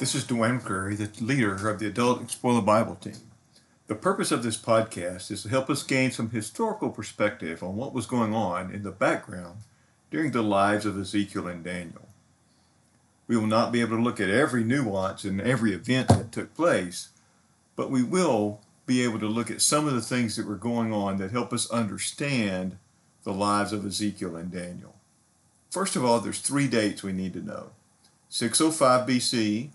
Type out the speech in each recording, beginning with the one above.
This is Dwayne Curry, the leader of the Adult Explore the Bible team. The purpose of this podcast is to help us gain some historical perspective on what was going on in the background during the lives of Ezekiel and Daniel. We will not be able to look at every nuance and every event that took place, but we will be able to look at some of the things that were going on that help us understand the lives of Ezekiel and Daniel. First of all, there's three dates we need to know 605 BC,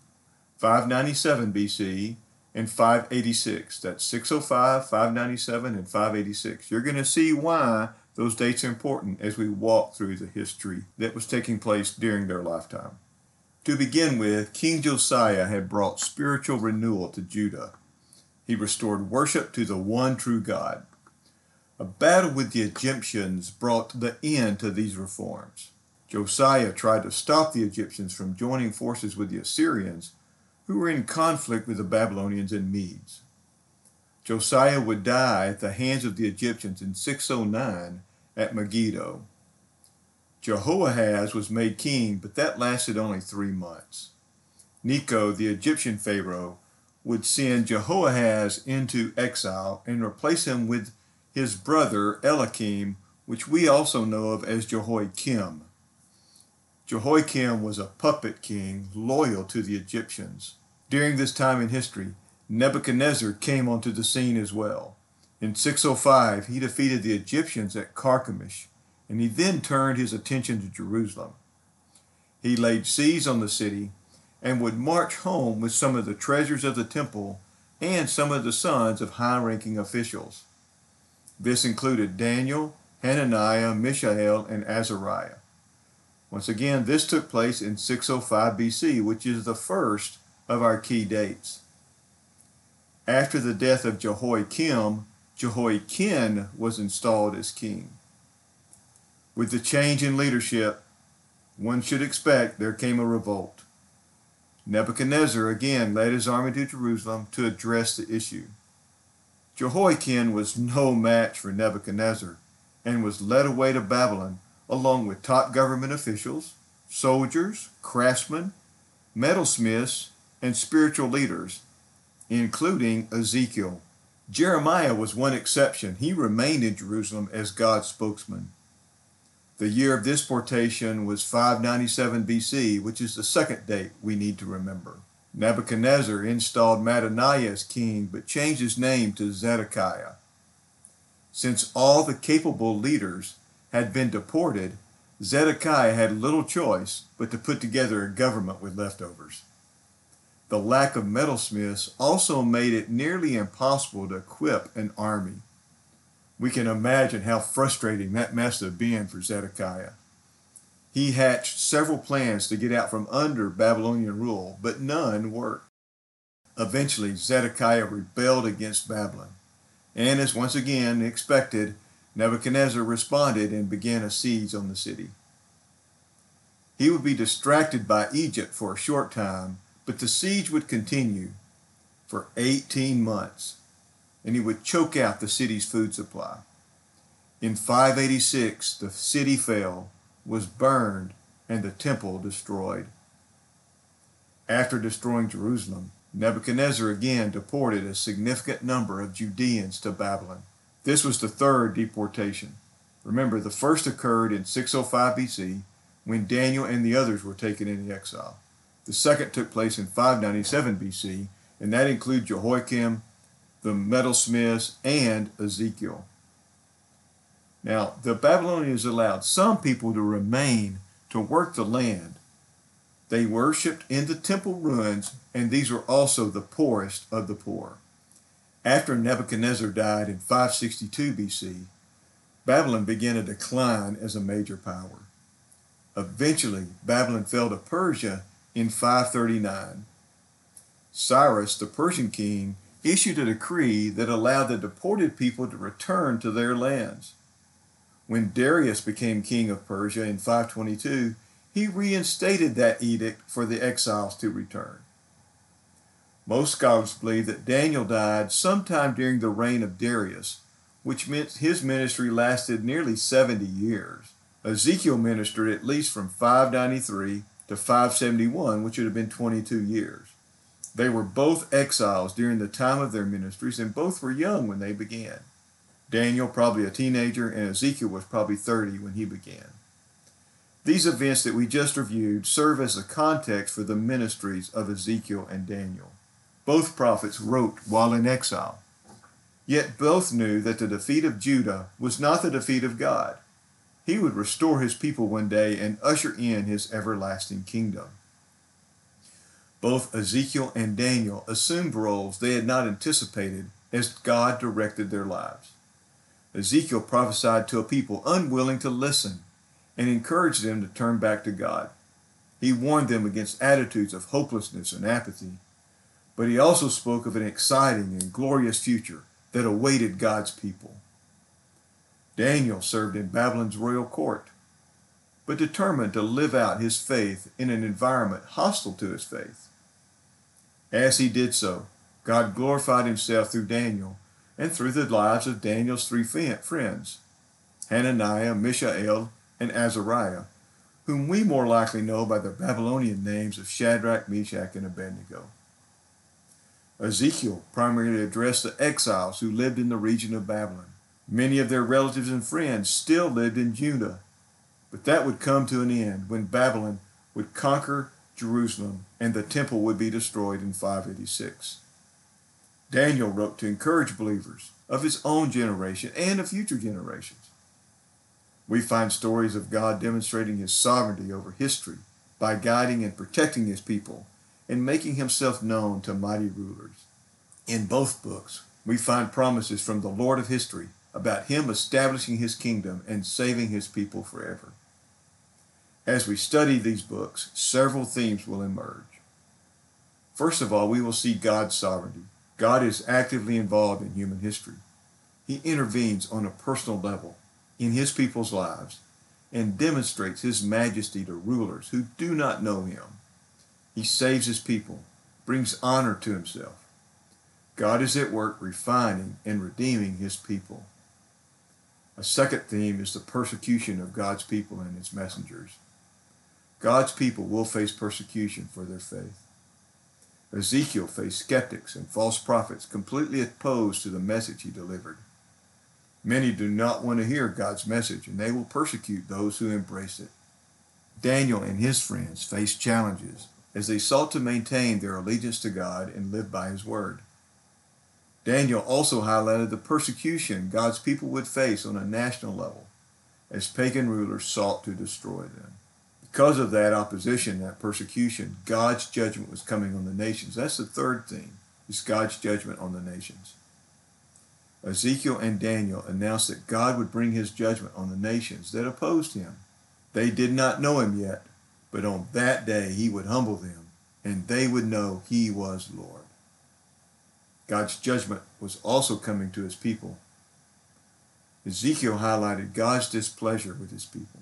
597 BC, and 586. That's 605, 597, and 586. You're going to see why those dates are important as we walk through the history that was taking place during their lifetime. To begin with, King Josiah had brought spiritual renewal to Judah. He restored worship to the one true God. A battle with the Egyptians brought the end to these reforms. Josiah tried to stop the Egyptians from joining forces with the Assyrians, who were in conflict with the Babylonians and Medes. Josiah would die at the hands of the Egyptians in 609 at Megiddo. Jehoahaz was made king, but that lasted only three months. Necho, the Egyptian pharaoh, would send Jehoahaz into exile and replace him with his brother Eliakim, which we also know of as Jehoiakim. Jehoiakim was a puppet king loyal to the Egyptians. During this time in history, Nebuchadnezzar came onto the scene as well. In 605, he defeated the Egyptians at Carchemish, and he then turned his attention to Jerusalem. He laid siege on the city and would march home with some of the treasures of the temple and some of the sons of high ranking officials. This included Daniel, Hananiah, Mishael, and Azariah. Once again, this took place in 605 BC, which is the first of our key dates. After the death of Jehoiakim, Jehoiachin was installed as king. With the change in leadership, one should expect there came a revolt. Nebuchadnezzar again led his army to Jerusalem to address the issue. Jehoiachin was no match for Nebuchadnezzar and was led away to Babylon along with top government officials, soldiers, craftsmen, metalsmiths, and spiritual leaders, including Ezekiel. Jeremiah was one exception. He remained in Jerusalem as God's spokesman. The year of this portation was 597 BC, which is the second date we need to remember. Nebuchadnezzar installed Mattaniah as king, but changed his name to Zedekiah. Since all the capable leaders had been deported, Zedekiah had little choice but to put together a government with leftovers. The lack of metalsmiths also made it nearly impossible to equip an army. We can imagine how frustrating that must have been for Zedekiah. He hatched several plans to get out from under Babylonian rule, but none worked. Eventually, Zedekiah rebelled against Babylon, and as once again expected, Nebuchadnezzar responded and began a siege on the city. He would be distracted by Egypt for a short time, but the siege would continue for 18 months, and he would choke out the city's food supply. In 586, the city fell, was burned, and the temple destroyed. After destroying Jerusalem, Nebuchadnezzar again deported a significant number of Judeans to Babylon. This was the third deportation. Remember, the first occurred in 605 BC when Daniel and the others were taken into exile. The second took place in 597 BC, and that includes Jehoiachin, the metalsmiths, and Ezekiel. Now, the Babylonians allowed some people to remain to work the land. They worshipped in the temple ruins, and these were also the poorest of the poor. After Nebuchadnezzar died in 562 BC, Babylon began a decline as a major power. Eventually, Babylon fell to Persia in 539. Cyrus, the Persian king, issued a decree that allowed the deported people to return to their lands. When Darius became king of Persia in 522, he reinstated that edict for the exiles to return. Most scholars believe that Daniel died sometime during the reign of Darius, which meant his ministry lasted nearly 70 years. Ezekiel ministered at least from 593 to 571, which would have been 22 years. They were both exiles during the time of their ministries, and both were young when they began. Daniel, probably a teenager, and Ezekiel was probably 30 when he began. These events that we just reviewed serve as the context for the ministries of Ezekiel and Daniel. Both prophets wrote while in exile. Yet both knew that the defeat of Judah was not the defeat of God. He would restore his people one day and usher in his everlasting kingdom. Both Ezekiel and Daniel assumed roles they had not anticipated as God directed their lives. Ezekiel prophesied to a people unwilling to listen and encouraged them to turn back to God. He warned them against attitudes of hopelessness and apathy, but he also spoke of an exciting and glorious future that awaited God's people. Daniel served in Babylon's royal court, but determined to live out his faith in an environment hostile to his faith. As he did so, God glorified himself through Daniel and through the lives of Daniel's three friends, Hananiah, Mishael, and Azariah, whom we more likely know by the Babylonian names of Shadrach, Meshach, and Abednego. Ezekiel primarily addressed the exiles who lived in the region of Babylon. Many of their relatives and friends still lived in Judah, but that would come to an end when Babylon would conquer Jerusalem and the temple would be destroyed in 586. Daniel wrote to encourage believers of his own generation and of future generations. We find stories of God demonstrating his sovereignty over history by guiding and protecting his people and making himself known to mighty rulers. In both books, we find promises from the Lord of history about him establishing his kingdom and saving his people forever. As we study these books, several themes will emerge. First of all, we will see God's sovereignty. God is actively involved in human history. He intervenes on a personal level in his people's lives and demonstrates his majesty to rulers who do not know him. He saves his people, brings honor to himself. God is at work refining and redeeming his people. A second theme is the persecution of God's people and his messengers. God's people will face persecution for their faith. Ezekiel faced skeptics and false prophets completely opposed to the message he delivered. Many do not want to hear God's message, and they will persecute those who embrace it. Daniel and his friends faced challenges as they sought to maintain their allegiance to God and live by his word. Daniel also highlighted the persecution God's people would face on a national level as pagan rulers sought to destroy them. Because of that opposition, that persecution, God's judgment was coming on the nations. That's the third thing, is God's judgment on the nations. Ezekiel and Daniel announced that God would bring his judgment on the nations that opposed him. They did not know him yet, but on that day he would humble them, and they would know he was Lord. God's judgment was also coming to his people. Ezekiel highlighted God's displeasure with his people.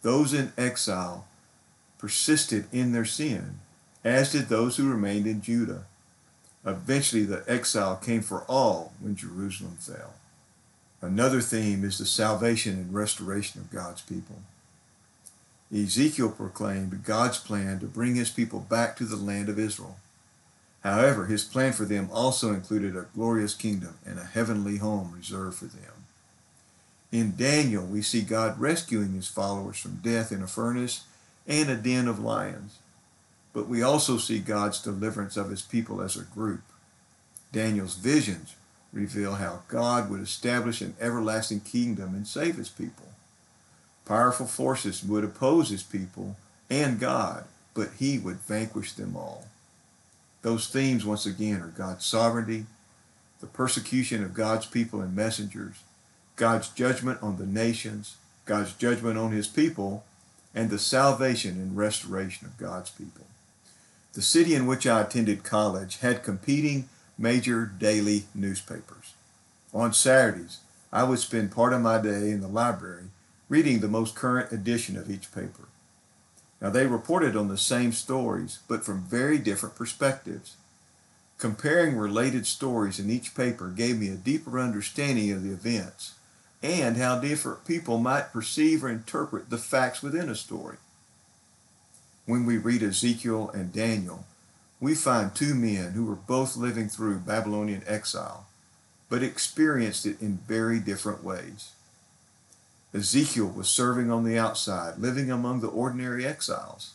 Those in exile persisted in their sin, as did those who remained in Judah. Eventually, the exile came for all when Jerusalem fell. Another theme is the salvation and restoration of God's people. Ezekiel proclaimed God's plan to bring his people back to the land of Israel. However, his plan for them also included a glorious kingdom and a heavenly home reserved for them. In Daniel, we see God rescuing his followers from death in a furnace and a den of lions but we also see God's deliverance of his people as a group. Daniel's visions reveal how God would establish an everlasting kingdom and save his people. Powerful forces would oppose his people and God, but he would vanquish them all. Those themes, once again, are God's sovereignty, the persecution of God's people and messengers, God's judgment on the nations, God's judgment on his people, and the salvation and restoration of God's people. The city in which I attended college had competing major daily newspapers. On Saturdays, I would spend part of my day in the library reading the most current edition of each paper. Now, they reported on the same stories, but from very different perspectives. Comparing related stories in each paper gave me a deeper understanding of the events and how different people might perceive or interpret the facts within a story when we read Ezekiel and Daniel, we find two men who were both living through Babylonian exile, but experienced it in very different ways. Ezekiel was serving on the outside, living among the ordinary exiles.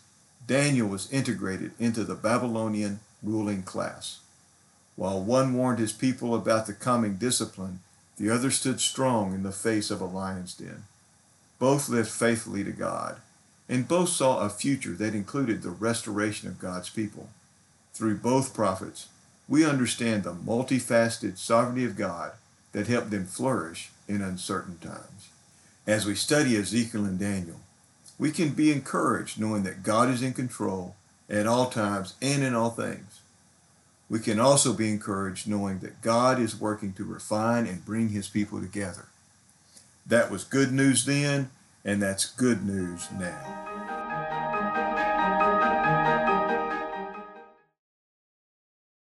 Daniel was integrated into the Babylonian ruling class. While one warned his people about the coming discipline, the other stood strong in the face of a lion's den. Both lived faithfully to God, and both saw a future that included the restoration of God's people. Through both prophets, we understand the multifaceted sovereignty of God that helped them flourish in uncertain times. As we study Ezekiel and Daniel, we can be encouraged knowing that God is in control at all times and in all things. We can also be encouraged knowing that God is working to refine and bring his people together. That was good news then, and that's good news now.